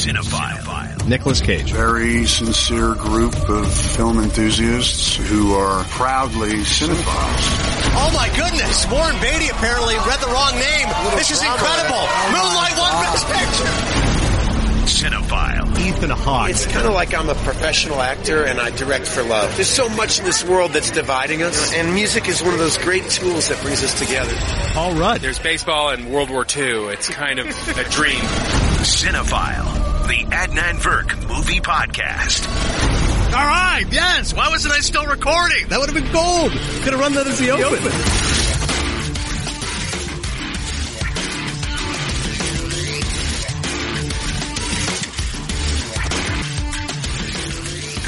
Cinephile. Nicolas Cage. Very sincere group of film enthusiasts who are proudly cinephiles. Oh my goodness! Warren Beatty apparently read the wrong name. This is incredible. Moonlight won Best Picture. Cinephile. Ethan Hawke. It's kind of like I'm a professional actor and I direct for love. There's so much in this world that's dividing us, and music is one of those great tools that brings us together. All right. There's baseball and World War II. It's kind of a dream. Cinephile. The Adnan Virk Movie Podcast. All right, yes. Why wasn't I still recording? That would have been gold. Could have run that as the open.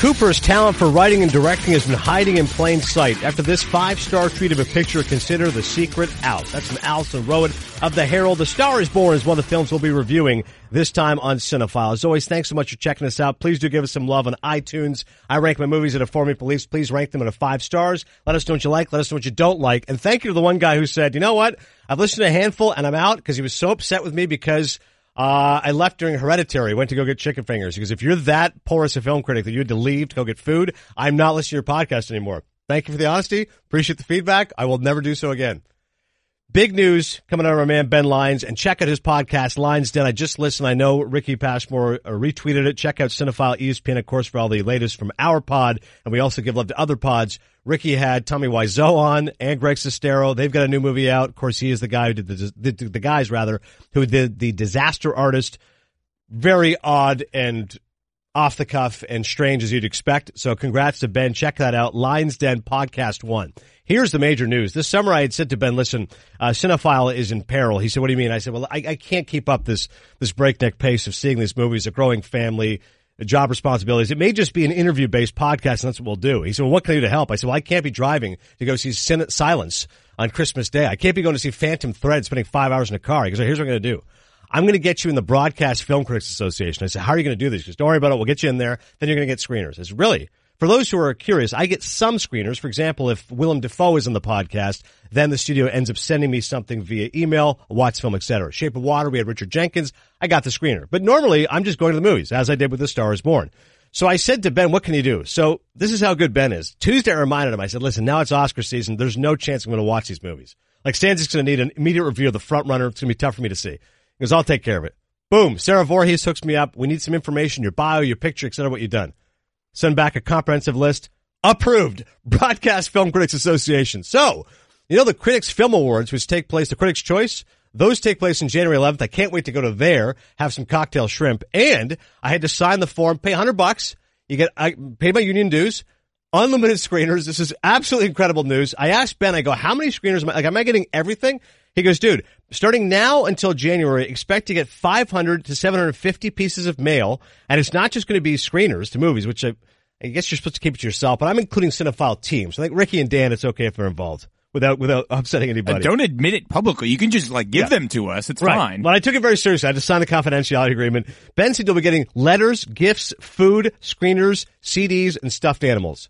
Cooper's talent for writing and directing has been hiding in plain sight. After this five-star treat of a picture, consider The Secret out. That's from Alison Rowat of The Herald. The Star is Born is one of the films we'll be reviewing this time on Cinephile. As always, thanks so much for checking us out. Please do give us some love on iTunes. I rank my movies at a four beliefs. Please rank them at a five stars. Let us know what you like. Let us know what you don't like. And thank you to the one guy who said, you know what? I've listened to a handful and I'm out because he was so upset with me because uh, I left during Hereditary, went to go get chicken fingers. Because if you're that porous a film critic that you had to leave to go get food, I'm not listening to your podcast anymore. Thank you for the honesty. Appreciate the feedback. I will never do so again. Big news coming out of our man Ben Lyons, and check out his podcast, Lyons Den. I just listened. I know Ricky Passmore uh, retweeted it. Check out Cinephile ESPN, of course, for all the latest from our pod, and we also give love to other pods. Ricky had Tommy Wiseau on and Greg Sestero. They've got a new movie out. Of course, he is the guy who did the, the, the guys rather who did the Disaster Artist. Very odd and off the cuff and strange as you'd expect. So congrats to Ben. Check that out. Lyons Den Podcast One. Here's the major news. This summer I had said to Ben, listen, uh, Cinephile is in peril. He said, what do you mean? I said, well, I, I can't keep up this, this breakneck pace of seeing these movies, a growing family, job responsibilities. It may just be an interview based podcast and that's what we'll do. He said, well, what can I do to help? I said, well, I can't be driving to go see Sin- Silence on Christmas Day. I can't be going to see Phantom Thread spending five hours in a car. He goes, here's what I'm going to do. I'm going to get you in the Broadcast Film Critics Association. I said, how are you going to do this? He goes, don't worry about it. We'll get you in there. Then you're going to get screeners. I said, really? For those who are curious, I get some screeners. For example, if Willem Dafoe is in the podcast, then the studio ends up sending me something via email, Watts Film, etc. Shape of Water, we had Richard Jenkins. I got the screener. But normally, I'm just going to the movies, as I did with The Star is Born. So I said to Ben, what can you do? So this is how good Ben is. Tuesday, I reminded him, I said, listen, now it's Oscar season. There's no chance I'm going to watch these movies. Like, Stan's going to need an immediate review of The Front Runner. It's going to be tough for me to see. He goes, I'll take care of it. Boom. Sarah Voorhees hooks me up. We need some information, your bio, your picture, etc. what you've done. Send back a comprehensive list. Approved. Broadcast Film Critics Association. So, you know the Critics Film Awards, which take place, the Critics' Choice, those take place in January 11th. I can't wait to go to there, have some cocktail shrimp, and I had to sign the form, pay 100 bucks. You get, I pay my union dues, unlimited screeners. This is absolutely incredible news. I asked Ben, I go, how many screeners am I, like, am I getting everything? He goes, dude, starting now until January, expect to get 500 to 750 pieces of mail, and it's not just going to be screeners to movies, which I, I guess you're supposed to keep it to yourself, but I'm including cinephile teams. I think Ricky and Dan, it's okay if they're involved without without upsetting anybody. Uh, don't admit it publicly. You can just like give Yeah. them to us. It's Right. fine. But I took it very seriously. I had to sign a confidentiality agreement. Ben said you'll be getting letters, gifts, food, screeners, CDs, and stuffed animals.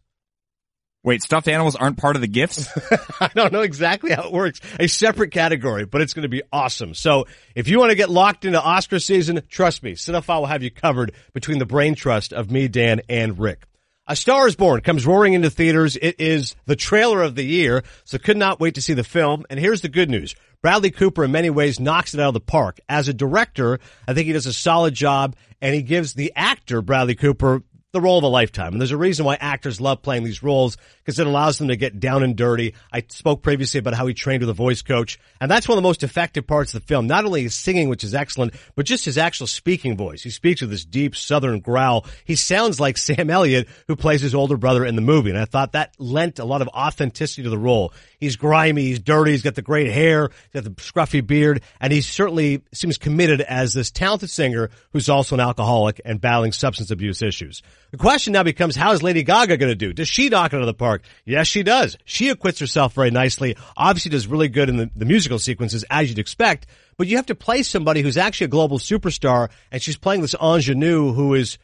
Wait, stuffed animals aren't part of the gifts? I don't know exactly how it works. A separate category, but it's going to be awesome. So if you want to get locked into Oscar season, trust me, Cinephile will have you covered between the brain trust of me, Dan, and Rick. A Star is Born comes roaring into theaters. It is the trailer of the year, so could not wait to see the film. And here's the good news. Bradley Cooper in many ways knocks it out of the park. As a director, I think he does a solid job and he gives the actor, Bradley Cooper, the role of a lifetime. And there's a reason why actors love playing these roles because it allows them to get down and dirty. I spoke previously about how he trained with a voice coach. And that's one of the most effective parts of the film. Not only his singing, which is excellent, but just his actual speaking voice. He speaks with this deep southern growl. He sounds like Sam Elliott, who plays his older brother in the movie. And I thought that lent a lot of authenticity to the role. He's grimy, he's dirty, he's got the great hair, he's got the scruffy beard, and he certainly seems committed as this talented singer who's also an alcoholic and battling substance abuse issues. The question now becomes, how is Lady Gaga going to do? Does she knock it out of the park? Yes, she does. She acquits herself very nicely. Obviously does really good in the, the musical sequences, as you'd expect, but you have to play somebody who's actually a global superstar, and she's playing this ingenue who is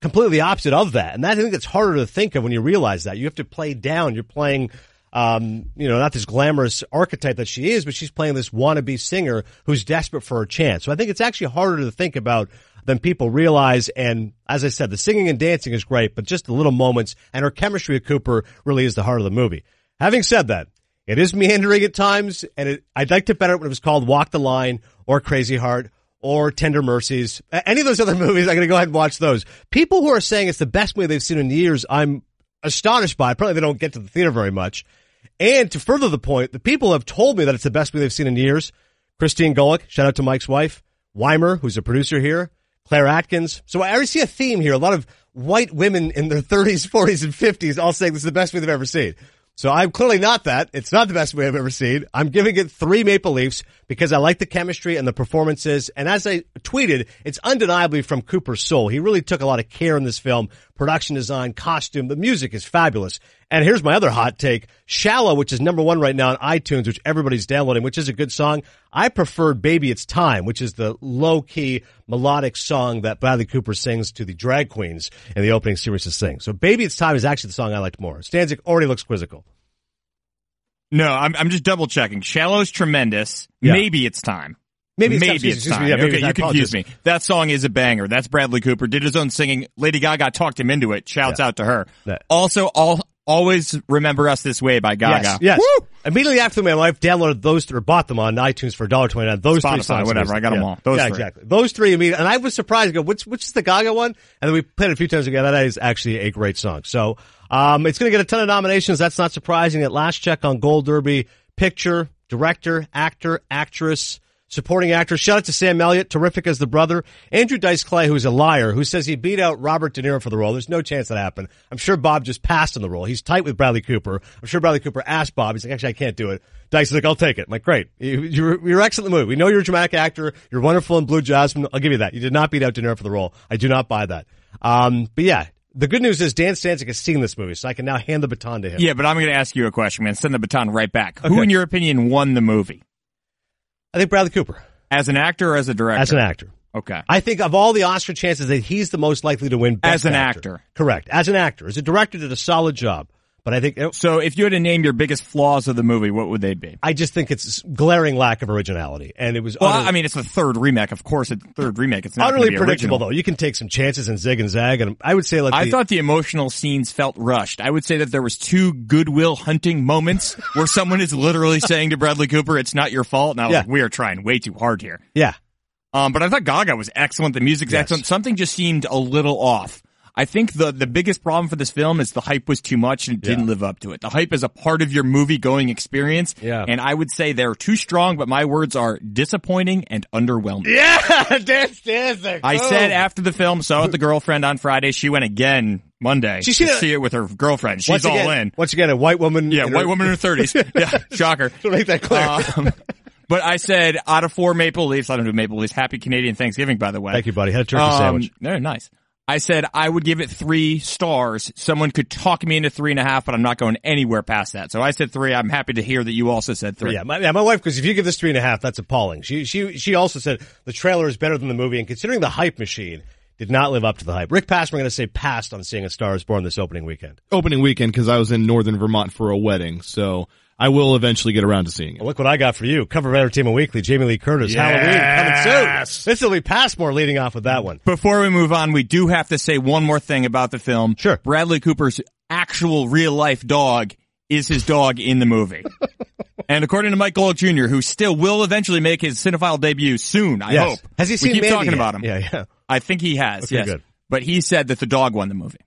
completely opposite of that. And that, I think that's harder to think of when you realize that. You have to play down. You're playing, um, you know, not this glamorous archetype that she is, but she's playing this wannabe singer who's desperate for a chance. So I think it's actually harder to think about than people realize. And as I said, the singing and dancing is great, but just the little moments and her chemistry with Cooper really is the heart of the movie. Having said that, it is meandering at times, and it, I'd like to better when it was called Walk the Line or Crazy Heart or Tender Mercies. Any of those other movies, I'm going to go ahead and watch those. People who are saying it's the best movie they've seen in years, I'm astonished by. Probably they don't get to the theater very much. And to further the point, the people have told me that it's the best movie they've seen in years. Christine Golick, shout out to Mike's wife, Weimer, who's a producer here, Claire Atkins. So I already see a theme here. A lot of white women in their 30s, 40s, and 50s all saying this is the best movie they've ever seen. So I'm clearly not that. It's not the best movie I've ever seen. I'm giving it three Maple Leafs because I like the chemistry and the performances. And as I tweeted, it's undeniably from Cooper's soul. He really took a lot of care in this film. Production design, costume, the music is fabulous. And here's my other hot take. Shallow, which is number one right now on iTunes, which everybody's downloading, which is a good song. I preferred Baby It's Time, which is the low key melodic song that Bradley Cooper sings to the drag queens in the opening series to sing. So Baby It's Time is actually the song I liked more. Stanzik already looks quizzical. No, I'm, I'm just double checking. Shallow's tremendous. Yeah. Maybe it's time. Maybe it's time. maybe Excuse- it's time. me. Yeah, maybe okay, you confused me. That song is a banger. That's Bradley Cooper. Did his own singing. Lady Gaga talked him into it. Shouts out to her. Yeah. Also, all always remember us this way by Gaga. Yes, yes. Immediately after my wife downloaded those three, or bought them on iTunes for $1.29. Those three Spotify, songs. whatever. I got Yeah. all. Those yeah, three. exactly. Those three immediately. And I was surprised. I go, which, which is the Gaga one? And then we played it a few times again. That is actually a great song. So, um, it's going to get a ton of nominations. That's not surprising. At last check on Gold Derby, picture, director, actor, actress, supporting actor. Shout out to Sam Elliott, terrific as the brother. Andrew Dice Clay, who's a liar, who says he beat out Robert De Niro for the role. There's no chance that happened. I'm sure Bob just passed on the role. He's tight with Bradley Cooper. I'm sure Bradley Cooper asked Bob. He's like, actually, I can't do it. Dice is like, I'll take it. I'm like, great. You, you're, you're excellent in the movie. We know you're a dramatic actor. You're wonderful in Blue Jasmine. I'll give you that. You did not beat out De Niro for the role. I do not buy that. Um, but yeah, the good news is Dan Stanzik has seen this movie, so I can now hand the baton to him. Yeah, but I'm going to ask you a question, man. Send the baton right back. Who, in your opinion, won the movie? I think Bradley Cooper As an actor or as a director? as an actor. Okay. I think of all the Oscar chances that he's the most likely to win Best As an actor. Correct. As an actor. As a director did a solid job. But I think So if you had to name your biggest flaws of the movie, what would they be? I just think it's glaring lack of originality. And it was Well, utterly, I mean, it's the third remake. Of course, it's the third remake. It's not utterly predictable original. though. You can take some chances and zig and zag and I would say like I the- thought the emotional scenes felt rushed. I would say that there was two Good Will Hunting moments where someone is literally saying to Bradley Cooper, "It's not your fault." And I was Yeah. like, "We are trying way too hard here." yeah. Um, but I thought Gaga was excellent. The music's Yes. excellent. Something just seemed a little off. I think the the biggest problem for this film is the hype was too much and it didn't live up to it. The hype is a part of your movie going experience. Yeah. And I would say they're too strong, but my words are disappointing and underwhelming. Yeah, Stanzik. I said after the film, saw it with the girlfriend on Friday. She went again Monday She it- see it with her girlfriend. She's once all in. Once again, a white woman. Yeah, white her- woman in her thirties. Yeah, shocker. to make that clear. Um, but I said out of four Maple Leafs, I don't do Maple Leafs. Happy Canadian Thanksgiving, by the way. Thank you, buddy. Had a turkey Um, sandwich. Very nice. I said I would give it three stars. Someone could talk me into three and a half, but I'm not going anywhere past that. So I said three. I'm happy to hear that you also said three. Yeah, my, yeah, my wife, because if you give this three and a half, that's appalling. She, she, she also said the trailer is better than the movie, and considering the hype machine did not live up to the hype. Rick Passmore, I'm going to say passed on seeing A Star is Born this opening weekend. opening weekend because I was in northern Vermont for a wedding, so I will eventually get around to seeing it. Well, look what I got for you. Cover of Entertainment Weekly, Jamie Lee Curtis, Halloween coming soon. This will be Passmore leading off with that one. Before we move on, we do have to say one more thing about the film. Sure. Bradley Cooper's actual real life dog is his dog in the movie. and according to Mike Golick Jr., who still will eventually make his cinephile debut soon, I Yes. hope. Has he seen We keep Mandy talking yet? about him. Yeah, yeah. I think he has, Okay, yes. good. But he said that the dog won the movie.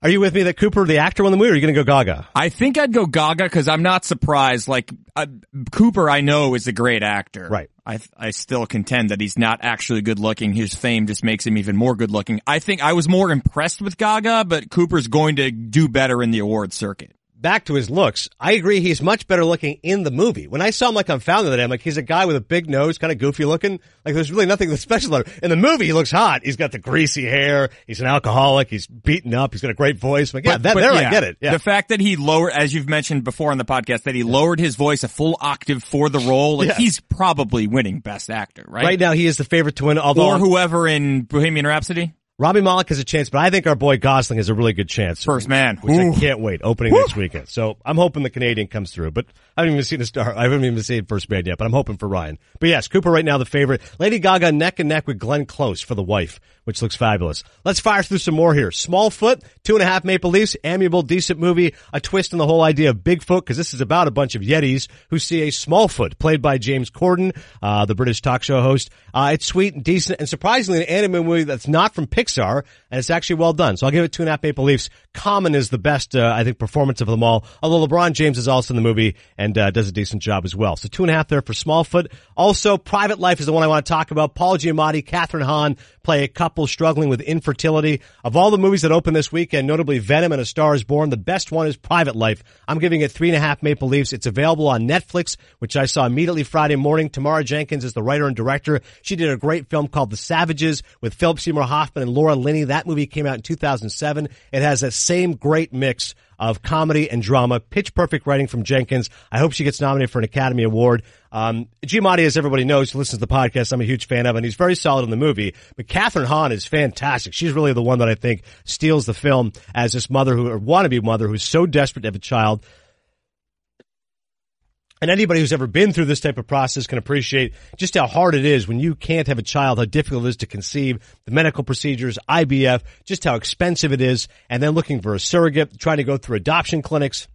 Are you with me that Cooper, the actor, won the movie, or are you going to go Gaga? I think I'd go Gaga because I'm not surprised. Like uh, Cooper, I know is a great actor. Right. I I still contend that he's not actually good looking. His fame just makes him even more good looking. I think I was more impressed with Gaga, but Cooper's going to do better in the awards circuit. Back to his looks, I agree he's much better looking in the movie. When I saw him like on Found the other day, I'm like, he's a guy with a big nose, kind of goofy looking. Like there's really nothing special about him. In the movie, he looks hot. He's got the greasy hair. He's an alcoholic. He's beaten up. He's got a great voice. I'm like, yeah, that, But there I get it. Yeah. The fact that he lowered, as you've mentioned before on the podcast, that he lowered his voice a full octave for the role, like he's probably winning Best Actor, right? right now, he is the favorite to win, although or whoever in Bohemian Rhapsody. Rami Malek has a chance, but I think our boy Gosling has a really good chance. First man. Which Ooh. I can't wait, opening next weekend. So I'm hoping the Canadian comes through, but I haven't even seen the star. I haven't even seen First Man yet, but I'm hoping for Ryan. But yes, Cooper right now the favorite. Lady Gaga neck and neck with Glenn Close for the wife, which looks fabulous. Let's fire through some more here. Smallfoot, two and a half Maple Leafs, amiable, decent movie, a twist in the whole idea of Bigfoot, because this is about a bunch of Yetis who see a Smallfoot, played by James Corden, uh, the British talk show host. Uh, it's sweet and decent, and surprisingly, an anime movie that's not from Pixar, and it's actually well done. So I'll give it two and a half Maple Leafs. Common is the best, uh, I think, performance of them all. Although LeBron James is also in the movie and uh, does a decent job as well. So two and a half there for Smallfoot. Also, Private Life is the one I want to talk about. Paul Giamatti, Kathryn Hahn play a couple struggling with infertility. Of all the movies that open this weekend, notably Venom and A Star is Born, the best one is Private Life. I'm giving it three and a half Maple Leafs. It's available on Netflix, which I saw immediately Friday morning. Tamara Jenkins is the writer and director. She did a great film called The Savages with Philip Seymour Hoffman and Laura Linney. That movie came out in 2007. It has that same great mix of comedy and drama. Pitch perfect writing from Jenkins. I hope she gets nominated for an Academy Award. Um, Giamatti, as everybody knows, who listens to the podcast, I'm a huge fan of, and he's very solid in the movie. But Kathryn Hahn is fantastic. She's really the one that I think steals the film as this mother who, or wannabe mother who's so desperate to have a child. And anybody who's ever been through this type of process can appreciate just how hard it is when you can't have a child, how difficult it is to conceive, the medical procedures, IVF, just how expensive it is, and then looking for a surrogate, trying to go through adoption clinics.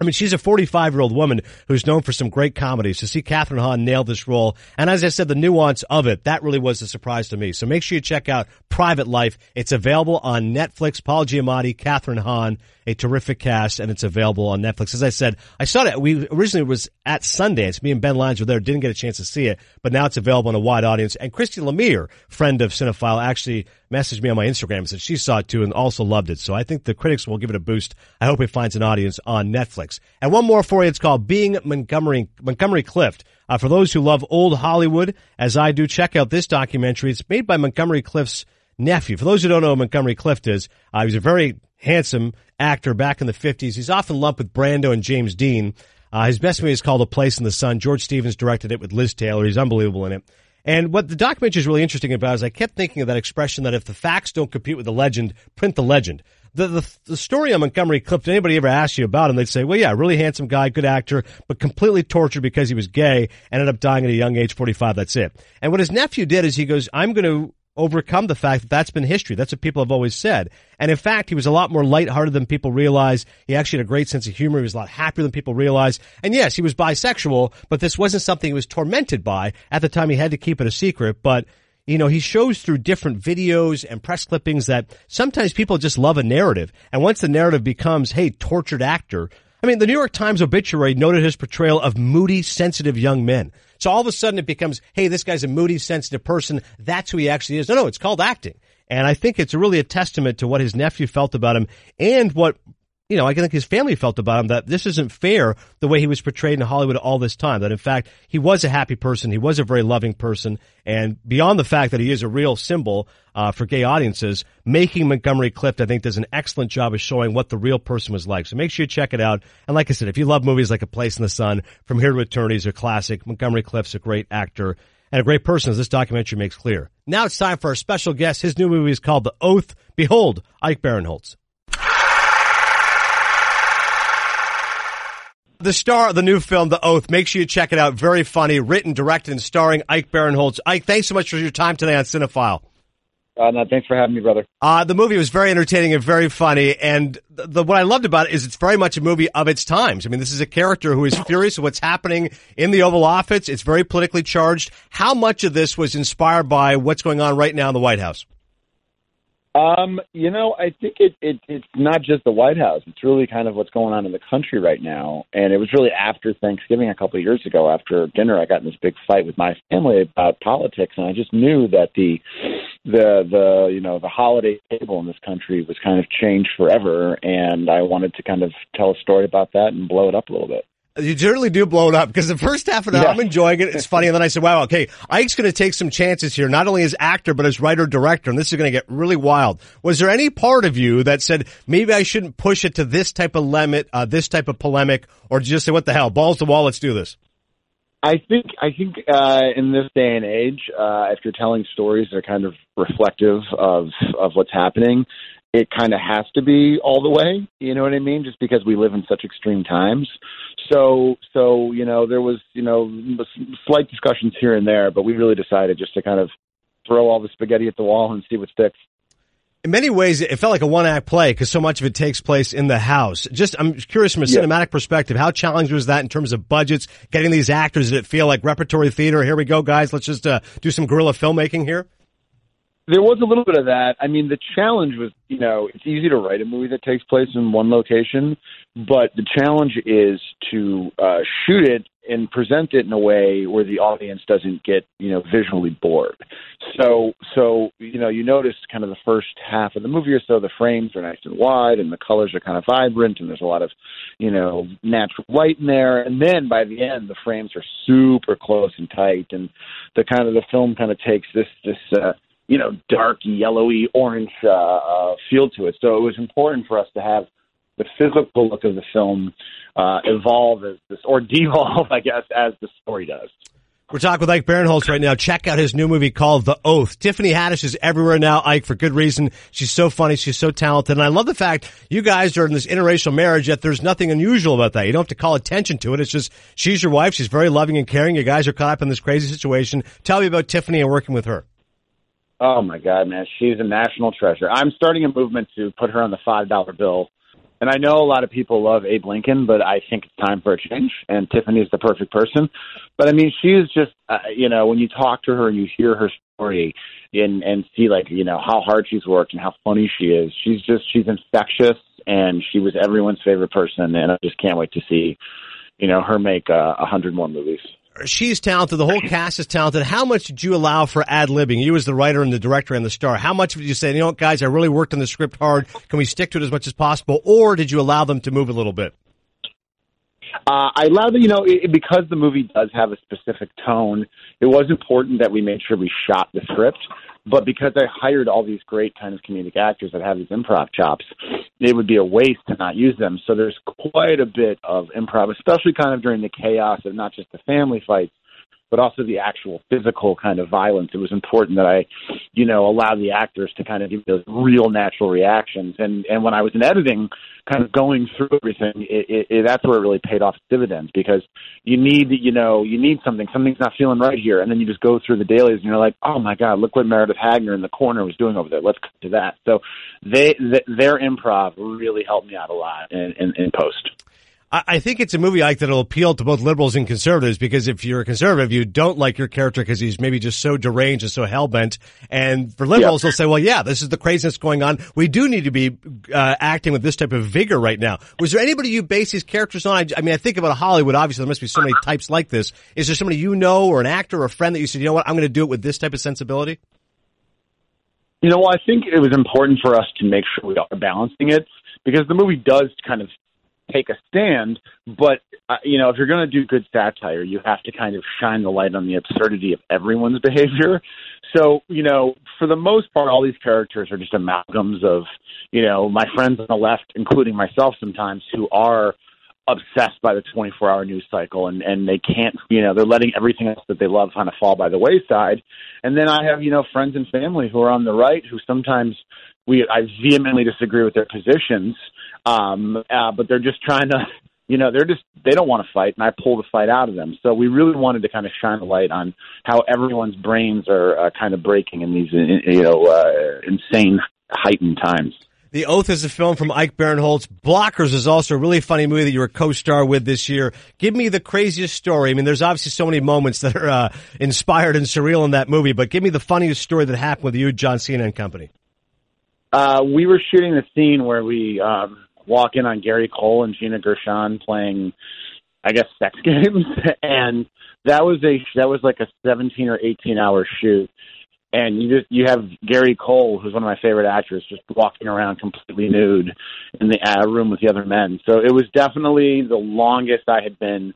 I mean, she's a 45 year old woman who's known for some great comedies. To see Kathryn Hahn nail this role, and as I said, the nuance of it, that really was a surprise to me. So make sure you check out Private Life. It's available on Netflix. Paul Giamatti, Kathryn Hahn, a terrific cast, and it's available on Netflix. As I said, I saw it. We originally was at Sundance. Me and Ben Lyons were there. Didn't get a chance to see it, but now it's available in a wide audience. And Christy Lemire, friend of Cinephile, actually messaged me on my Instagram and said she saw it too and also loved it. So I think the critics will give it a boost. I hope it finds an audience on Netflix. And one more for you. It's called Being Montgomery, Montgomery Clift. Uh, for those who love old Hollywood, as I do, check out this documentary. It's made by Montgomery Clift's nephew. For those who don't know who Montgomery Clift is, uh, he was a very handsome actor back in the 50s. He's often lumped with Brando and James Dean. Uh, his best movie is called A Place in the Sun. George Stevens directed it with Liz Taylor. He's unbelievable in it. And what the documentary is really interesting about is I kept thinking of that expression that if the facts don't compete with the legend, print the legend. The, the, the story on Montgomery Clift, anybody ever asked you about him, they'd say, well, yeah, really handsome guy, good actor, but completely tortured because he was gay, ended up dying at a young age, 45, that's it. And what his nephew did is he goes, I'm going to overcome the fact that that's been history. That's what people have always said. And in fact, he was a lot more lighthearted than people realize. He actually had a great sense of humor. He was a lot happier than people realize. And yes, he was bisexual, but this wasn't something he was tormented by. At the time, he had to keep it a secret, but you know, he shows through different videos and press clippings that sometimes people just love a narrative. And once the narrative becomes, hey, tortured actor, I mean, the New York Times obituary noted his portrayal of moody, sensitive young men. So all of a sudden it becomes, hey, this guy's a moody, sensitive person. That's who he actually is. No, no, it's called acting. And I think it's really a testament to what his nephew felt about him and what you know, I think his family felt about him that this isn't fair the way he was portrayed in Hollywood all this time. That in fact, he was a happy person. He was a very loving person. And beyond the fact that he is a real symbol, uh, for gay audiences, making Montgomery Clift, I think does an excellent job of showing what the real person was like. So make sure you check it out. And like I said, if you love movies like A Place in the Sun, From Here to Eternity is a classic. Montgomery Clift's a great actor and a great person as this documentary makes clear. Now it's time for our special guest. His new movie is called The Oath. Behold, Ike Barinholtz. The star of the new film, The Oath, make sure you check it out. Very funny, written, directed, and starring Ike Barinholtz. Ike, thanks so much for your time today on Cinephile. Uh, no, thanks for having me, brother. Uh, the movie was very entertaining and very funny. And the, the, what I loved about it is it's very much a movie of its times. I mean, this is a character who is furious at what's happening in the Oval Office. It's very politically charged. How much of this was inspired by what's going on right now in the White House? Um, you know, I think it, it it's not just the White House. It's really kind of what's going on in the country right now. And it was really after Thanksgiving a couple of years ago, after dinner, I got in this big fight with my family about politics, and I just knew that the the the you know the holiday table in this country was kind of changed forever, and I wanted to kind of tell a story about that and blow it up a little bit. You generally do blow it up because the first half of it, yeah. I'm enjoying it. It's funny. And then I said, wow, okay, Ike's going to take some chances here, not only as actor, but as writer director. And this is going to get really wild. Was there any part of you that said, maybe I shouldn't push it to this type of limit, uh, this type of polemic, or just say, what the hell, balls to wall, let's do this? I think I think uh, in this day and age, uh, if you're telling stories that are kind of reflective of of what's happening, it kind of has to be all the way. You know what I mean? Just because we live in such extreme times. So so you know there was you know slight discussions here and there, but we really decided just to kind of throw all the spaghetti at the wall and see what sticks in many ways, it felt like a one act play because so much of it takes place in the house. Just, I'm curious from a yeah. cinematic perspective, how challenging was that in terms of budgets, getting these actors? Did it feel like repertory theater? Here we go, guys. Let's just uh, do some guerrilla filmmaking here. There was a little bit of that. I mean, the challenge was, you know, it's easy to write a movie that takes place in one location, but the challenge is to uh, shoot it and present it in a way where the audience doesn't get you know visually bored. So so you know you notice kind of the first half of the movie or so the frames are nice and wide and the colors are kind of vibrant and there's a lot of you know natural light in there and then by the end the frames are super close and tight and the kind of the film kind of takes this this uh, you know dark yellowy orange uh, uh, feel to it. So it was important for us to have the physical look of the film uh, evolve as this, or devolve, I guess, as the story does. We're talking with Ike Barinholtz right now. Check out his new movie called The Oath. Tiffany Haddish is everywhere now, Ike, for good reason. She's so funny. She's so talented. And I love the fact you guys are in this interracial marriage, yet there's nothing unusual about that. You don't have to call attention to it. It's just she's your wife. She's very loving and caring. You guys are caught up in this crazy situation. Tell me about Tiffany and working with her. Oh my God, man. She's a national treasure. I'm starting a movement to put her on the $5 bill and I know a lot of people love Abe Lincoln, but I think it's time for a change. And Tiffany is the perfect person. But I mean, she's just, uh, you know, when you talk to her and you hear her story and and see like you know how hard she's worked and how funny she is, she's just she's infectious and she was everyone's favorite person. And I just can't wait to see, you know, her make uh, a uh, hundred more movies she's talented. The whole cast is talented. How much did you allow for ad libbing? You as the writer and the director and the star. How much did you say, you know what, guys, I really worked on the script hard. Can we stick to it as much as possible? Or did you allow them to move a little bit? Uh, I allowed, you know, it, because the movie does have a specific tone, it was important that we made sure we shot the script. But because I hired all these great kind of comedic actors that have these improv chops, it would be a waste to not use them. So there's quite a bit of improv, especially kind of during the chaos of not just the family fights, but also the actual physical kind of violence. It was important that I, you know, allow the actors to kind of give those real natural reactions. And and when I was in editing, kind of going through everything, it, it, it, that's where it really paid off dividends because you need, you know, you need something. Something's not feeling right here, and then you just go through the dailies and you're like, oh my god, look what Meredith Hagner in the corner was doing over there. Let's cut to that. So they, they their improv really helped me out a lot in, in, in post. I think it's a movie, like that'll appeal to both liberals and conservatives because if you're a conservative, you don't like your character because he's maybe just so deranged and so hell bent. And for liberals, they'll say, well, yeah, this is the craziness going on. We do need to be uh, acting with this type of vigor right now. Was there anybody you base these characters on? I, I, mean, I think about Hollywood. Obviously, there must be so many types like this. Is there somebody you know or an actor or a friend that you said, you know what, I'm going to do it with this type of sensibility? You know, I think it was important for us to make sure we are balancing it because the movie does kind of take a stand, but uh, you know, if you're going to do good satire, you have to kind of shine the light on the absurdity of everyone's behavior. So, you know, for the most part, all these characters are just amalgams of, you know, my friends on the left, including myself sometimes, who are obsessed by the 24 hour news cycle and and they can't you know they're letting everything else that they love kind of fall by the wayside and then i have you know friends and family who are on the right who sometimes we i vehemently disagree with their positions um, uh, but they're just trying to, you know, they're just they don't want to fight, and I pull the fight out of them. So we really wanted to kind of shine a light on how everyone's brains are uh, kind of breaking in these, you know, uh, insane heightened times. The Oath is a film from Ike Barinholtz. Blockers is also a really funny movie that you were co-star with this year. Give me the craziest story. I mean, there's obviously so many moments that are uh, inspired and surreal in that movie, but give me the funniest story that happened with you, John Cena and company. Uh, we were shooting the scene where we um, walk in on Gary Cole and Gina Gershon playing, I guess, sex games, and that was a that was like a 17 or 18 hour shoot. And you just you have Gary Cole, who's one of my favorite actors, just walking around completely nude in the uh, room with the other men. So it was definitely the longest I had been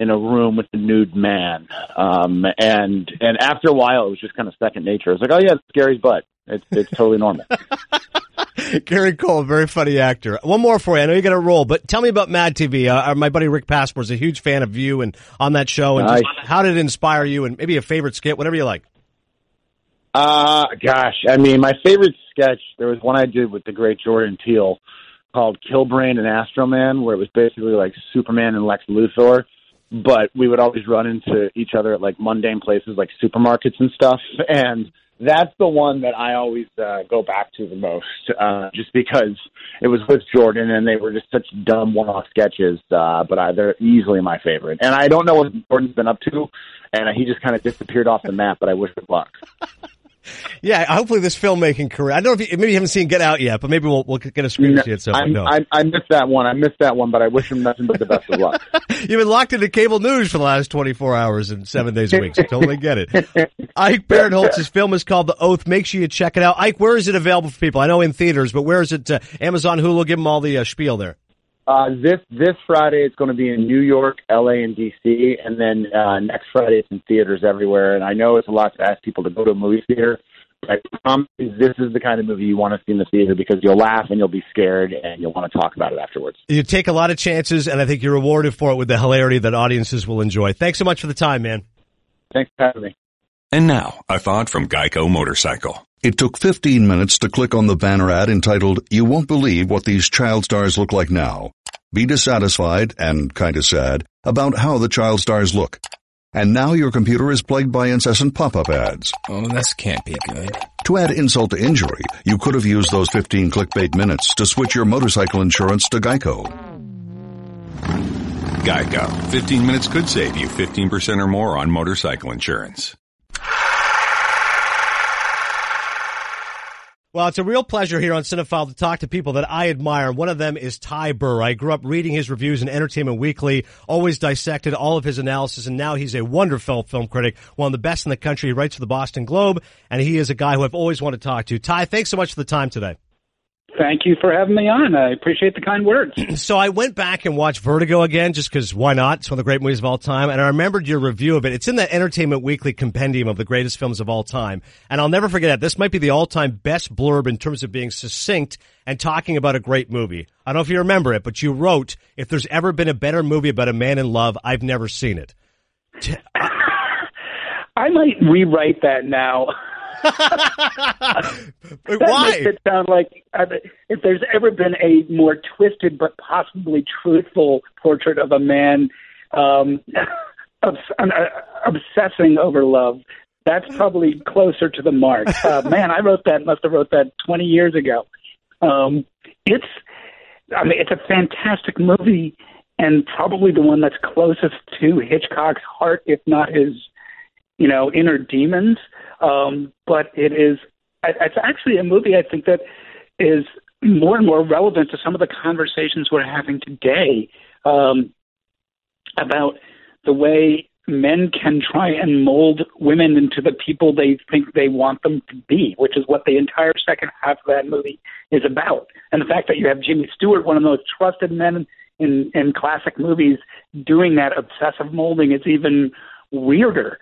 in a room with a nude man. Um, and and after a while, it was just kind of second nature. I was like, oh yeah, it's Gary's butt. It's it's totally normal. Gary Cole, very funny actor. One more for you. I know you got a role, but tell me about Mad TV. Uh, my buddy Rick Passmore is a huge fan of you and on that show. And Nice. just how did it inspire you? And maybe a favorite skit, whatever you like. Uh, gosh, I mean, my favorite sketch, there was one I did with the great Jordan Peele called Killbrain and Astroman, where it was basically like Superman and Lex Luthor, but we would always run into each other at like mundane places like supermarkets and stuff. And that's the one that I always uh, go back to the most, uh, just because it was with Jordan and they were just such dumb one-off sketches. Uh, but I, they're easily my favorite. And I don't know what Jordan's been up to, and he just kind of disappeared off the map. But I wish him luck. Yeah, hopefully this filmmaking career. I don't know if you, maybe you haven't seen Get Out yet, but maybe we'll, we'll get a screen to see it. So I, no. I, I missed that one. I missed that one, but I wish him nothing but the best of luck. You've been locked into cable news for the last 24 hours and seven days a week. So totally get it. Ike Barinholtz's film is called The Oath. Make sure you check it out. Ike, where is it available for people? I know in theaters, but where is it? Uh, Amazon, Hulu, give them all the uh, spiel there. Uh, this this Friday it's going to be in New York, LA, and DC, and then uh, next Friday it's in theaters everywhere. And I know it's a lot to ask people to go to a movie theater, I promise you this is the kind of movie you want to see in the theater because you'll laugh and you'll be scared and you'll want to talk about it afterwards. You take a lot of chances, and I think you're rewarded for it with the hilarity that audiences will enjoy. Thanks so much for the time, man. Thanks for having me. And now, a thought from Geico Motorcycle. It took 15 minutes to click on the banner ad entitled, You Won't Believe What These Child Stars Look Like Now. Be dissatisfied, and kinda sad, about how the child stars look. And now your computer is plagued by incessant pop-up ads. Oh, this can't be good. To add insult to injury, you could have used those 15 clickbait minutes to switch your motorcycle insurance to Geico. Geico. 15 minutes could save you 15% or more on motorcycle insurance. Well, it's a real pleasure here on Cinephile to talk to people that I admire. One of them is Ty Burr. I grew up reading his reviews in Entertainment Weekly, always dissected all of his analysis, and now he's a wonderful film critic, one of the best in the country. He writes for the Boston Globe, and he is a guy who I've always wanted to talk to. Ty, thanks so much for the time today. Thank you for having me on. I appreciate the kind words. so I went back and watched Vertigo again just because why not? It's one of the great movies of all time. And I remembered your review of it. It's in that Entertainment Weekly compendium of the greatest films of all time. And I'll never forget it. This might be the all time best blurb in terms of being succinct and talking about a great movie. I don't know if you remember it, but you wrote, if there's ever been a better movie about a man in love, I've never seen it. I might rewrite that now. Why? That makes it sound like uh, if there's ever been a more twisted but possibly truthful portrait of a man um, obs- uh, obsessing over love, that's probably closer to the mark. Uh, man, I wrote that. Must have wrote that 20 years ago. Um, it's, I mean, it's a fantastic movie, and probably the one that's closest to Hitchcock's heart, if not his, you know, inner demons. Um, but it is it's actually a movie I think that is more and more relevant to some of the conversations we're having today um, about the way men can try and mold women into the people they think they want them to be, which is what the entire second half of that movie is about. And the fact that you have Jimmy Stewart, one of the most trusted men in, in classic movies, doing that obsessive molding is even weirder.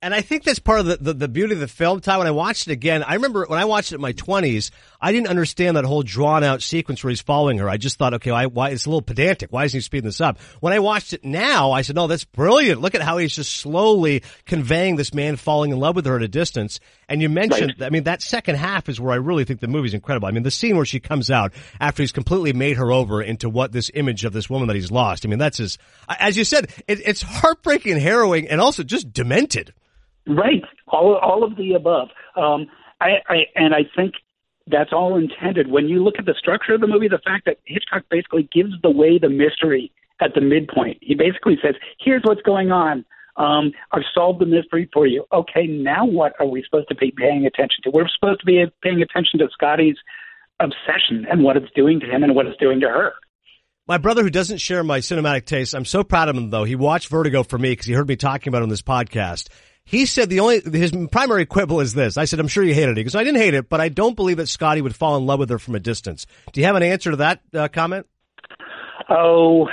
And I think that's part of the, the, the, beauty of the film, Ty. When I watched it again, I remember when I watched it in my 20s, I didn't understand that whole drawn out sequence where he's following her. I just thought, okay, why, why, it's a little pedantic. Why isn't he speeding this up? When I watched it now, I said, no, that's brilliant. Look at how he's just slowly conveying this man falling in love with her at a distance. And you mentioned, right. I mean, that second half is where I really think the movie's incredible. I mean, the scene where she comes out after he's completely made her over into what this image of this woman that he's lost. I mean, that's his, as you said, it, it's heartbreaking, harrowing, and also just demented. Right, all all of the above. Um, I, I and I think that's all intended. When you look at the structure of the movie, the fact that Hitchcock basically gives away the mystery at the midpoint. He basically says, "Here's what's going on. Um, I've solved the mystery for you. Okay, now what are we supposed to be paying attention to? We're supposed to be paying attention to Scotty's obsession and what it's doing to him and what it's doing to her." My brother, who doesn't share my cinematic taste, I'm so proud of him though. He watched Vertigo for me because he heard me talking about it on this podcast. He said the only his primary quibble is this. I said, "I'm sure you hated it." because "I didn't hate it, but I don't believe that Scotty would fall in love with her from a distance." Do you have an answer to that uh, comment? Oh,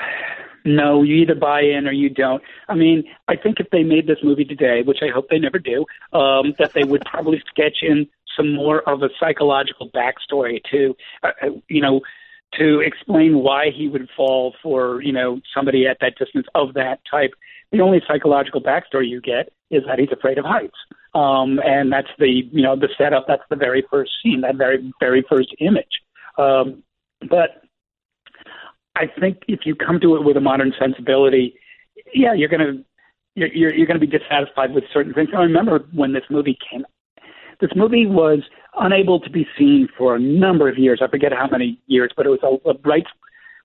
no. You either buy in or you don't. I mean, I think if they made this movie today, which I hope they never do, um, that they would probably sketch in some more of a psychological backstory to, uh, uh, you know, to explain why he would fall for, you know, somebody at that distance of that type. The only psychological backstory you get is that he's afraid of heights. Um, and that's the, you know, the setup. That's the very first scene, that very, very first image. Um, but I think if you come to it with a modern sensibility, yeah, you're going to you're you're, you're going to be dissatisfied with certain things. I remember when this movie came. This movie was unable to be seen for a number of years. I forget how many years, but it was a, a rights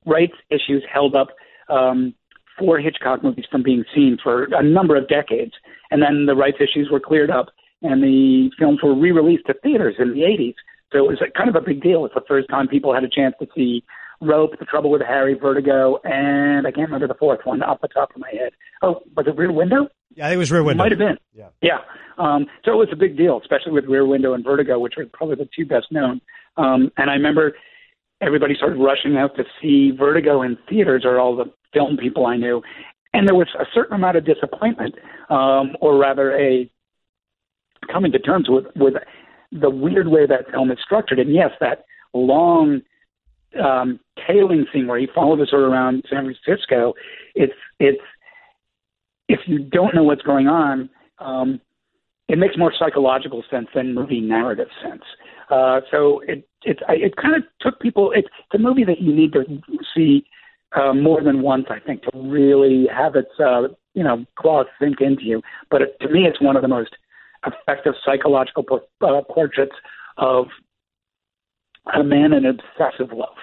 rights issues held up um, four Hitchcock movies from being seen for a number of decades, and then the rights issues were cleared up, and the films were re-released to theaters in the 80s. So it was a, kind of a big deal. It's the first time people had a chance to see Rope, The Trouble with Harry, Vertigo, and I can't remember the fourth one off the top of my head. Oh, was it Rear Window? Yeah, I think it was Rear Window. Might have been. Yeah. Yeah. Um, so it was a big deal, especially with Rear Window and Vertigo, which were probably the two best known. Um, and I remember everybody started rushing out to see Vertigo in theaters, or all the film people I knew. And there was a certain amount of disappointment, um, or rather a coming to terms with, with the weird way that film is structured. And yes, that long um, tailing scene where he followed us around San Francisco, it's it's if you don't know what's going on, um, it makes more psychological sense than movie narrative sense. Uh, so it it it kind of took people. It's, it's a movie that you need to see uh, more than once, I think, to really have its uh, you know claws sink into you. But it, to me, it's one of the most effective psychological uh, portraits of a man in obsessive love.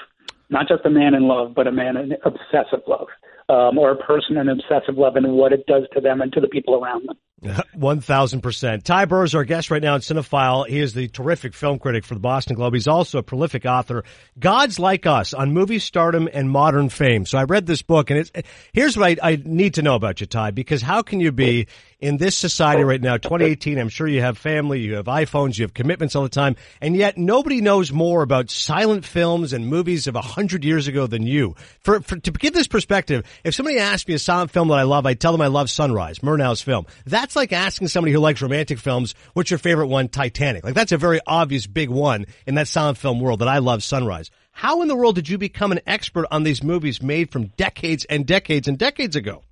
Not just a man in love, but a man in obsessive love, um, or a person in obsessive love and what it does to them and to the people around them. One thousand percent. Ty Burr is our guest right now in Cinephile. He is the terrific film critic for the Boston Globe. He's also a prolific author. Gods Like Us on movie stardom and modern fame. So I read this book, and it's here's what I, I need to know about you, Ty, because how can you be in this society right now, 2018? I'm sure you have family, you have iPhones, you have commitments all the time, and yet nobody knows more about silent films and movies of a hundred years ago than you. For, for to give this perspective, if somebody asked me a silent film that I love, I tell them I love Sunrise, Murnau's film. That that's like asking somebody who likes romantic films, what's your favorite one? Titanic. Like that's a very obvious big one in that silent film world that I love Sunrise. How in the world did you become an expert on these movies made from decades and decades and decades ago?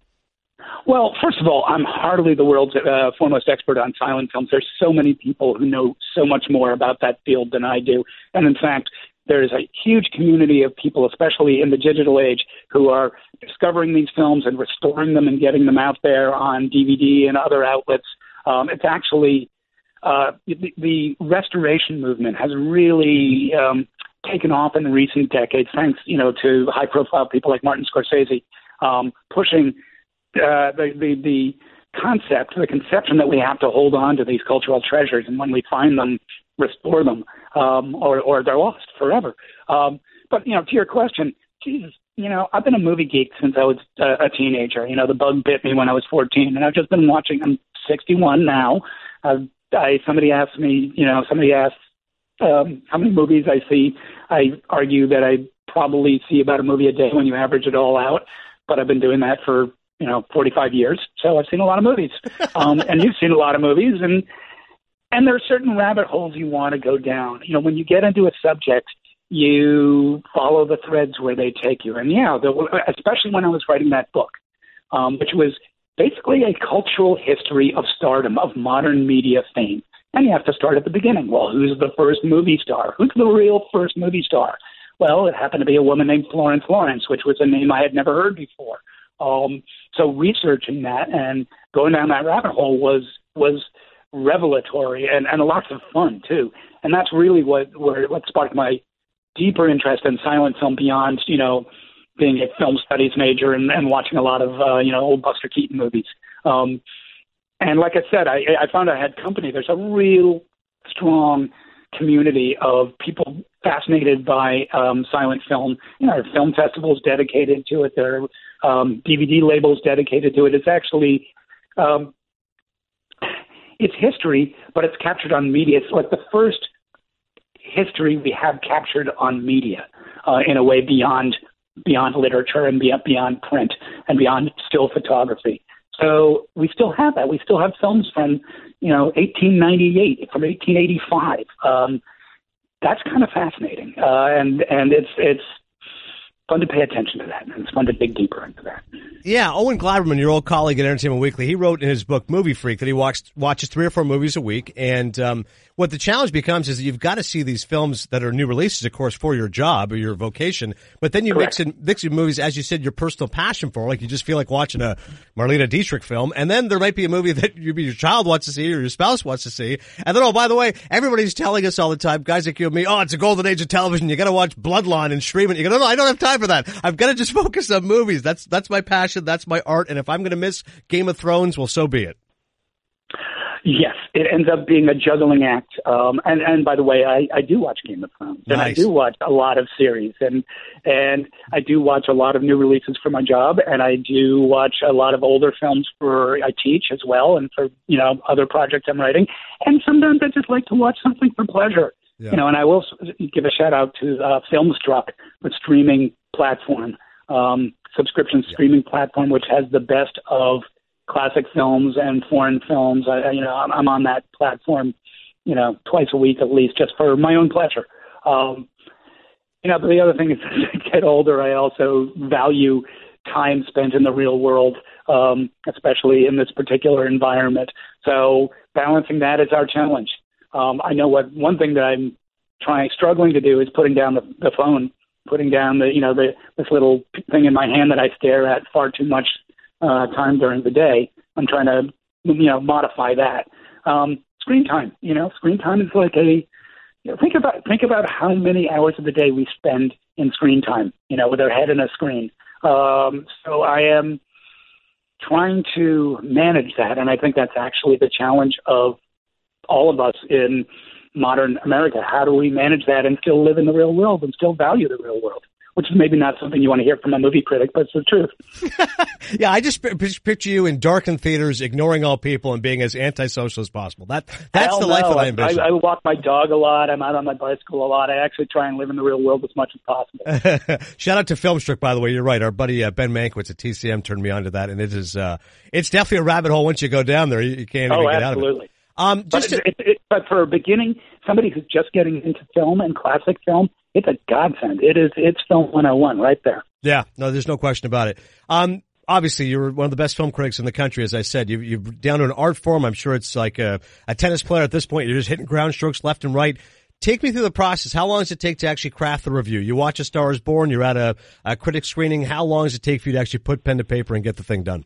Well, first of all, I'm hardly the world's uh, foremost expert on silent films. There's so many people who know so much more about that field than I do. And in fact, there's a huge community of people, especially in the digital age, who are discovering these films and restoring them and getting them out there on DVD and other outlets. Um, it's actually uh, the, the restoration movement has really um, taken off in recent decades, thanks you know to high-profile people like Martin Scorsese um, pushing uh, the, the the concept, the conception that we have to hold on to these cultural treasures, and when we find them, restore them, um, or or they're lost forever. Um, but you know, to your question, Jesus, you know, I've been a movie geek since I was a, a teenager. You know, the bug bit me when I was 14, and I've just been watching. I'm 61 now. I've, I somebody asked me, you know, somebody asked um, how many movies I see. I argue that I probably see about a movie a day when you average it all out. But I've been doing that for you know 45 years, so I've seen a lot of movies. Um, and you've seen a lot of movies, and and there are certain rabbit holes you want to go down. You know, when you get into a subject you follow the threads where they take you. And yeah, the, especially when I was writing that book, um, which was basically a cultural history of stardom, of modern media fame. And you have to start at the beginning. Well, who's the first movie star? Who's the real first movie star? Well, it happened to be a woman named Florence Lawrence, which was a name I had never heard before. Um, so researching that and going down that rabbit hole was was revelatory and, and lots of fun too. And that's really what where what sparked my deeper interest in silent film beyond, you know, being a film studies major and, and watching a lot of, uh, you know, old Buster Keaton movies. Um, and like I said, I, I found I had company. There's a real strong community of people fascinated by um, silent film. You know, there are film festivals dedicated to it. There are um, DVD labels dedicated to it. It's actually um, it's history, but it's captured on media. It's like the first history we have captured on media uh, in a way beyond beyond literature and beyond, beyond print and beyond still photography. So we still have that. We still have films from, you know, 1898, from 1885. Um, that's kind of fascinating, uh, and and it's it's fun to pay attention to that, and it's fun to dig deeper into that. Yeah, Owen Gleiberman, your old colleague at Entertainment Weekly, he wrote in his book Movie Freak that he watched, watches three or four movies a week, and um, what the challenge becomes is that you've got to see these films that are new releases, of course, for your job or your vocation. But then you Correct. mix in mix in movies, as you said, your personal passion for. Like you just feel like watching a Marlene Dietrich film, and then there might be a movie that you, your child wants to see or your spouse wants to see. And then, oh, by the way, everybody's telling us all the time, guys like you and me, oh, it's a golden age of television. You got to watch Bloodline and stream it. You go, no, no, I don't have time for that. I've got to just focus on movies. That's that's my passion. That's my art. And if I'm going to miss Game of Thrones, well, so be it. Yes, it ends up being a juggling act. Um, and and by the way, I, I do watch Game of Thrones, and I do watch a lot of series, and and I do watch a lot of new releases for my job, and I do watch a lot of older films for I teach as well, and for you know other projects I'm writing. And sometimes I just like to watch something for pleasure. Yeah. You know, and I will give a shout out to uh, Filmstruck, the streaming platform, um, subscription streaming platform, which has the best of classic films and foreign films. I, you know, I'm, I'm on that platform, you know, twice a week at least, just for my own pleasure. Um, you know, but the other thing is, as I get older, I also value time spent in the real world, um, especially in this particular environment. So balancing that is our challenge. Um, I know what one thing that I'm trying, struggling to do is putting down the, the phone, putting down the, you know, the this little thing in my hand that I stare at far too much uh, time during the day. I'm trying to, you know, modify that. Um, screen time, you know, screen time is like a, you know, think about think about how many hours of the day we spend in screen time, you know, with our head in a screen. Um, so I am trying to manage that, and I think that's actually the challenge of all of us in modern America. How do we manage that and still live in the real world and still value the real world? Which is maybe not something you want to hear from a movie critic, but it's the truth. Yeah, I just pi- pi- picture you in darkened theaters, ignoring all people and being as antisocial as possible. That that's Hell the life no. that I envision. I, I walk my dog a lot. I'm out on my bicycle a lot. I actually try and live in the real world as much as possible. Shout out to Filmstruck, by the way. You're right. Our buddy uh, Ben Mankiewicz at TCM turned me on to that, and it is uh, it's definitely a rabbit hole. Once you go down there, you, you can't oh, even get out of it. Um, But, to, it, it, but for a beginning, somebody who's just getting into film and classic film, it's a godsend. It is. It's film 101 right there. yeah, no, there's no question about it. Um, obviously, you're one of the best film critics in the country, as I said. You, you're down to an art form. I'm sure it's like a, a tennis player at this point. You're just hitting ground strokes left and right. Take me through the process. How long does it take to actually craft the review? You watch A Star is Born, you're at a, a critic screening. How long does it take for you to actually put pen to paper and get the thing done?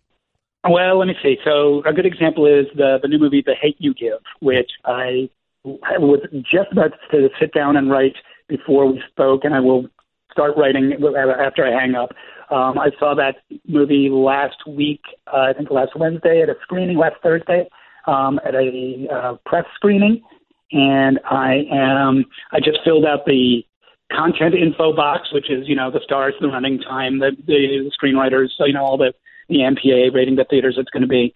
Well, let me see. So a good example is the the new movie The Hate You Give, which I was just about to sit down and write before we spoke, and I will start writing after I hang up. Um, I saw that movie last week, uh, I think last Wednesday at a screening, last Thursday um, at a uh, press screening, and I am I just filled out the content info box, which is you know the stars, the running time, the the screenwriters, so you know all the the MPA rating the theaters it's going to be.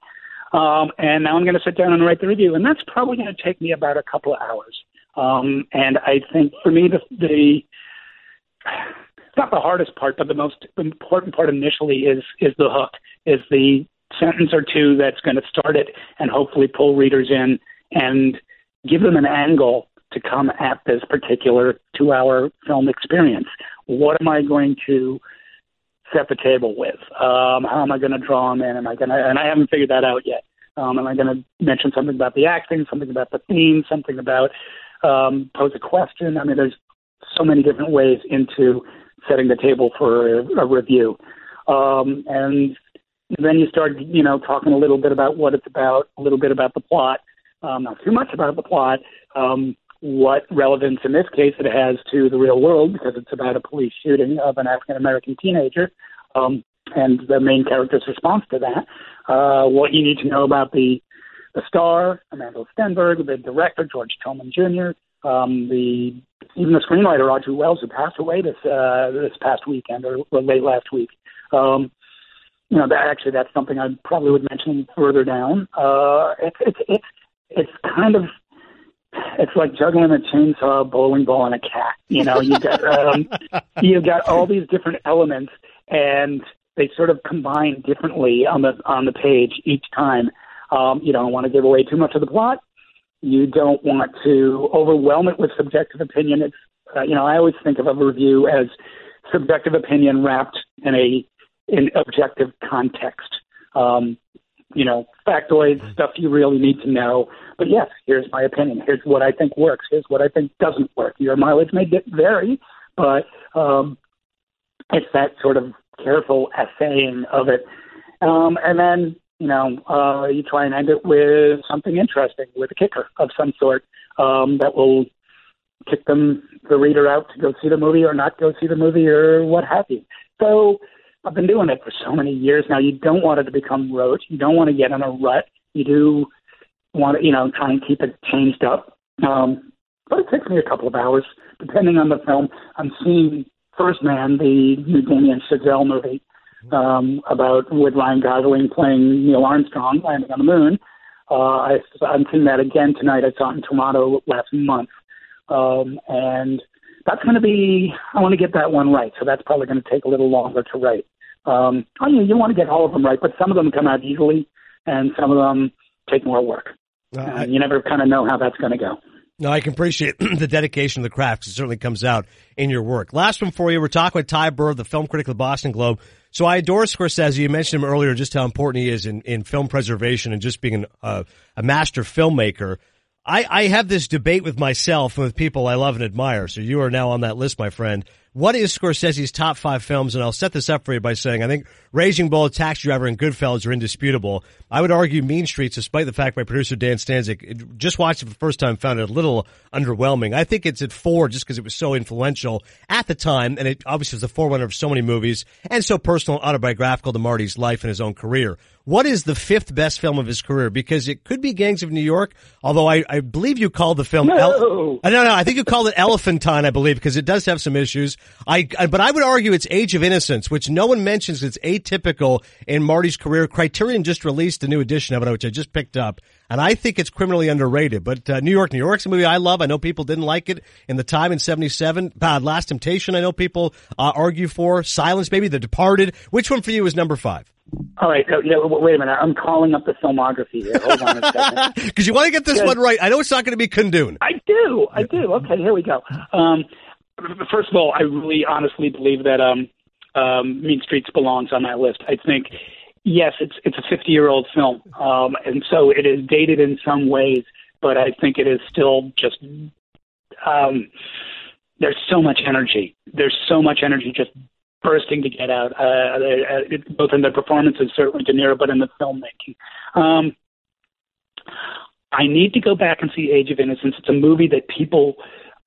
Um, and now I'm going to sit down and write the review, and that's probably going to take me about a couple of hours. Um, and I think for me, the, the not the hardest part, but the most important part initially is is the hook, is the sentence or two that's going to start it and hopefully pull readers in and give them an angle to come at this particular two-hour film experience. What am I going to set the table with? Um, how am I going to draw them in? Am I going to? And I haven't figured that out yet. Um, am I going to mention something about the acting, something about the theme, something about um, pose a question? I mean, there's so many different ways into setting the table for a, a review. Um, and then you start, you know, talking a little bit about what it's about, a little bit about the plot, um, not too much about the plot, um, what relevance in this case it has to the real world because it's about a police shooting of an African American teenager, um, and the main character's response to that. Uh, what you need to know about the the star, Amandla Stenberg, the director George Tillman Jr., um, the even the screenwriter Audrey Wells, who passed away this uh, this past weekend or, or late last week. Um, you know, that actually that's something I probably would mention further down. Uh, it's it's it's it's kind of it's like juggling a chainsaw, a bowling ball, and a cat. You know, you got um, you got all these different elements, and they sort of combine differently on the on the page each time. Um, you don't want to give away too much of the plot. You don't want to overwhelm it with subjective opinion. It's uh, you know I always think of a review as subjective opinion wrapped in a in objective context. Um, you know, factoids, stuff you really need to know. But yes, here's my opinion. Here's what I think works. Here's what I think doesn't work. Your mileage may vary, but um, it's that sort of careful essaying of it. Um, and then, you know, uh, you try and end it with something interesting, with a kicker of some sort um, that will kick them, the reader, out to go see the movie or not go see the movie or what have you. So I've been doing it for so many years now. You don't want it to become rote. You don't want to get in a rut. You do want to, you know, try and keep it changed up. Um, but it takes me a couple of hours, depending on the film. I'm seeing First Man, the new Damien Chazelle movie um, about with Ryan Gosling playing Neil Armstrong landing on the moon. Uh, I, I'm seeing that again tonight. I saw it in Toronto last month, um, and that's going to be. I want to get that one right, so that's probably going to take a little longer to write. Um, I mean, you want to get all of them right, but some of them come out easily, and some of them take more work. Uh, uh, you never kind of know how that's going to go. No, I can appreciate the dedication of the craft. It certainly comes out in your work. Last one for you. We're talking with Ty Burr, the film critic of the Boston Globe. So I adore Scorsese. You mentioned him earlier, just how important he is in, in film preservation and just being an, uh, a master filmmaker. I, I have this debate with myself and with people I love and admire. So you are now on that list, my friend. What is Scorsese's top five films? And I'll set this up for you by saying I think Raging Bull, Taxi Driver, and Goodfellas are indisputable. I would argue Mean Streets, despite the fact my producer Dan Stanzik just watched it for the first time, found it a little underwhelming. I think it's at four just because it was so influential at the time, and it obviously was the forerunner of so many movies and so personal, and autobiographical to Marty's life and his own career. What is the fifth best film of his career? Because it could be Gangs of New York, although I, I believe you called the film. No. El- I don't. I think you called it Elephantine, I believe, because it does have some issues. I, I, but I would argue it's Age of Innocence, which no one mentions. It's atypical in Marty's career. Criterion just released a new edition of it, which I just picked up, and I think it's criminally underrated. But uh, New York, New York's a movie I love. I know people didn't like it in the time in '77. Bad Last Temptation, I know people uh, argue for. Silence, maybe The Departed. Which one for you is number five? All right, yeah, wait a minute. I'm calling up the filmography here. Hold on a second. Because you want to get this one right. I know it's not going to be Kundun. I do. I do. Okay, here we go. Um, first of all, I really honestly believe that um, um, Mean Streets belongs on that list. I think, yes, it's it's a 50 year old film, um, and so it is dated in some ways, but I think it is still just. Um, there's so much energy. There's so much energy just bursting to get out, uh, uh, both in the performances, certainly De Niro, but in the filmmaking. Um, I need to go back and see Age of Innocence. It's a movie that people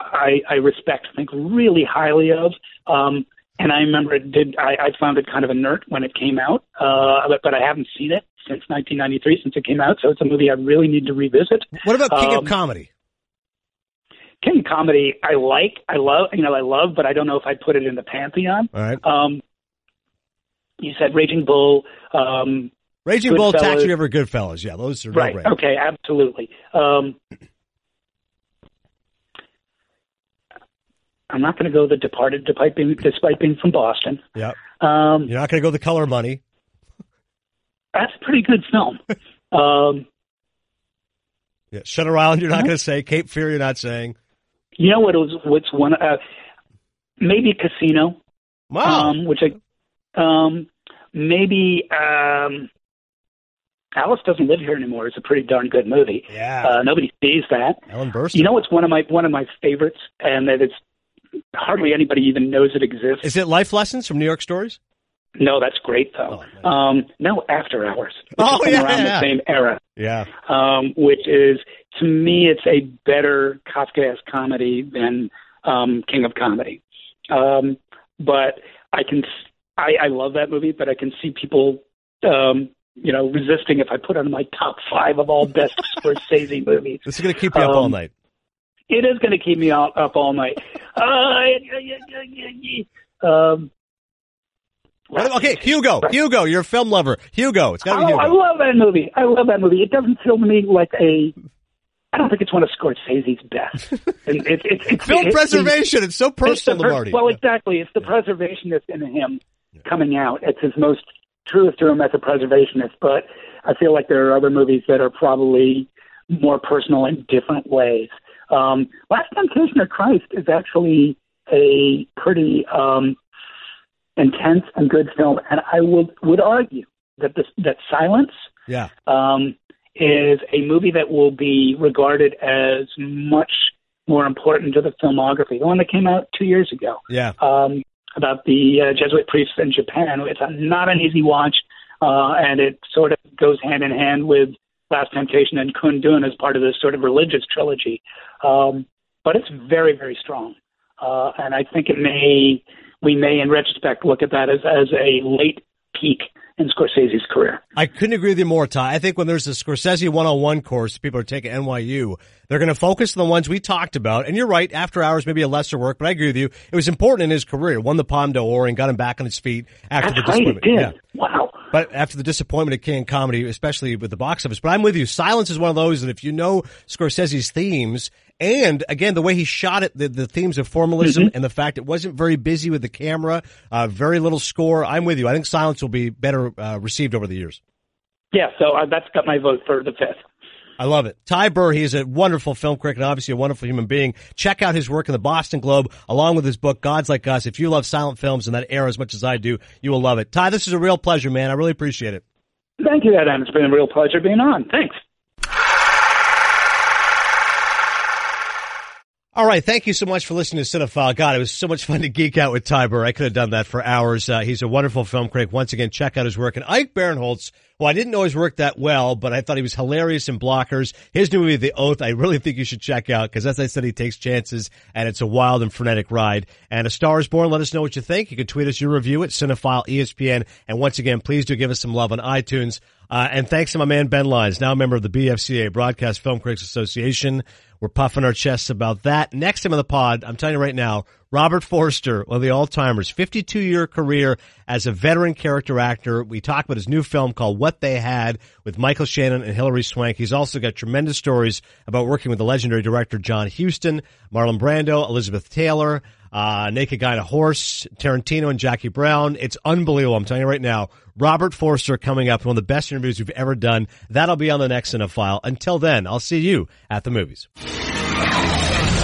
I, I respect, think really highly of. Um, and I remember it did. I, I found it kind of inert when it came out, uh, but, but I haven't seen it since 1993, since it came out. So it's a movie I really need to revisit. What about King um, of Comedy? King of Comedy, I like, I love, you know, I love, but I don't know if I'd put it in the pantheon. All right. Um, you said Raging Bull. Um, Raging Bull, Taxi Driver, Goodfellas. Yeah, those are right. No okay, absolutely. Um, I'm not going to go The Departed, despite being, despite being from Boston. Yeah. Um, You're not going to go The Color Money. That's a pretty good film. um, yeah. Shutter Island, you're not going to say. Cape Fear, you're not saying. You know what was what's one uh, maybe Casino. Wow. Um, which I um, maybe um, Alice doesn't live here anymore. It's a pretty darn good movie. Yeah. Uh, nobody sees that. Ellen Burstyn. You know what's one of my one of my favorites, and that it's hardly anybody even knows it exists. Is it Life Lessons from New York Stories? No, that's great though. Oh, um, no, After Hours. Oh, yeah, around yeah. the same era. Yeah. um, which is to me it's a better Kafkaesque comedy than um, King of Comedy. Um, but I can I, I love that movie, but I can see people um, you know resisting if I put on my top five of all best Scorsese movies. This is going to keep you up all Um, night. It is going to keep me all, up all night. Uh, um, Okay, Hugo. Hugo, you're a film lover. Hugo. It's got to be Oh, Hugo. I love that movie. I love that movie. It doesn't feel to me like a. I don't think it's one of Scorsese's best. And it, it, it's Film preservation. It's so personal to per- Marty. Well, exactly. It's the preservationist in him coming out. It's his most truest to him as a preservationist, but I feel like there are other movies that are probably more personal in different ways. Um, Last Temptation of Christ is actually a pretty um, intense and good film, and I would would argue that this that Silence Yeah. um, is a movie that will be regarded as much more important to the filmography. The one that came out two years ago Yeah. um, about the uh, Jesuit priests in Japan. It's a, not an easy watch, uh, and it sort of goes hand in hand with Last Temptation and Kundun as part of this sort of religious trilogy. Um, but it's very, very strong, uh, and I think it may we may, in retrospect, look at that as as a late peak in Scorsese's career. I couldn't agree with you more, Ty. I think when there's a Scorsese one-on-one course, people are taking NYU. They're going to focus on the ones we talked about. And you're right. After Hours, maybe a lesser work, but I agree with you. It was important in his career. Won the Palme d'Or and got him back on his feet after That's the right, disappointment. did. Wow. But after the disappointment of King Comedy, especially with the box office. But I'm with you. Silence is one of those that if you know Scorsese's themes and again, the way he shot it, the, the themes of formalism Mm-hmm. and the fact it wasn't very busy with the camera, uh, very little score. I'm with you. I think Silence will be better uh, received over the years. Yeah, so uh, that's got my vote for the fifth. I love it. Ty Burr, he is a wonderful film critic and obviously a wonderful human being. Check out his work in the Boston Globe along with his book, Gods Like Us. If you love silent films in that era as much as I do, you will love it. Ty, this is a real pleasure, man. I really appreciate it. Thank you, Adam. It's been a real pleasure being on. Thanks. All right. Thank you so much for listening to Cinephile. God, it was so much fun to geek out with Ty Burr. I could have done that for hours. Uh, he's a wonderful film critic. Once again, check out his work. And Ike Barinholtz, well, I didn't know his work that well, but I thought he was hilarious in Blockers. His new movie, The Oath, I really think you should check out because as I said, he takes chances and it's a wild and frenetic ride. And A Star is Born, let us know what you think. You can tweet us your review at Cinephile ESPN. And once again, please do give us some love on iTunes. Uh, and thanks to my man Ben Lyons, now a member of the BFCA, Broadcast Film Critics Association. We're puffing our chests about that. Next time on the pod, I'm telling you right now, Robert Forster, one of the all-timers, 52 year career as a veteran character actor. We talk about his new film called What They Had with Michael Shannon and Hilary Swank. He's also got tremendous stories about working with the legendary director John Huston, Marlon Brando, Elizabeth Taylor, uh, Naked Guy on a Horse, Tarantino and Jackie Brown. It's unbelievable. I'm telling you right now, Robert Forster coming up, one of the best interviews we've ever done. That'll be on the next Cinephile. Until then, I'll see you at the movies.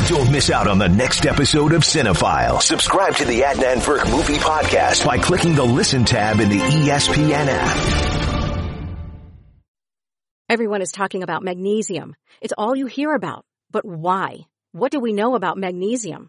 Don't miss out on the next episode of Cinephile. Subscribe to the Adnan Virk Movie Podcast by clicking the Listen tab in the ESPN app. Everyone is talking about magnesium. It's all you hear about. But why? What do we know about magnesium?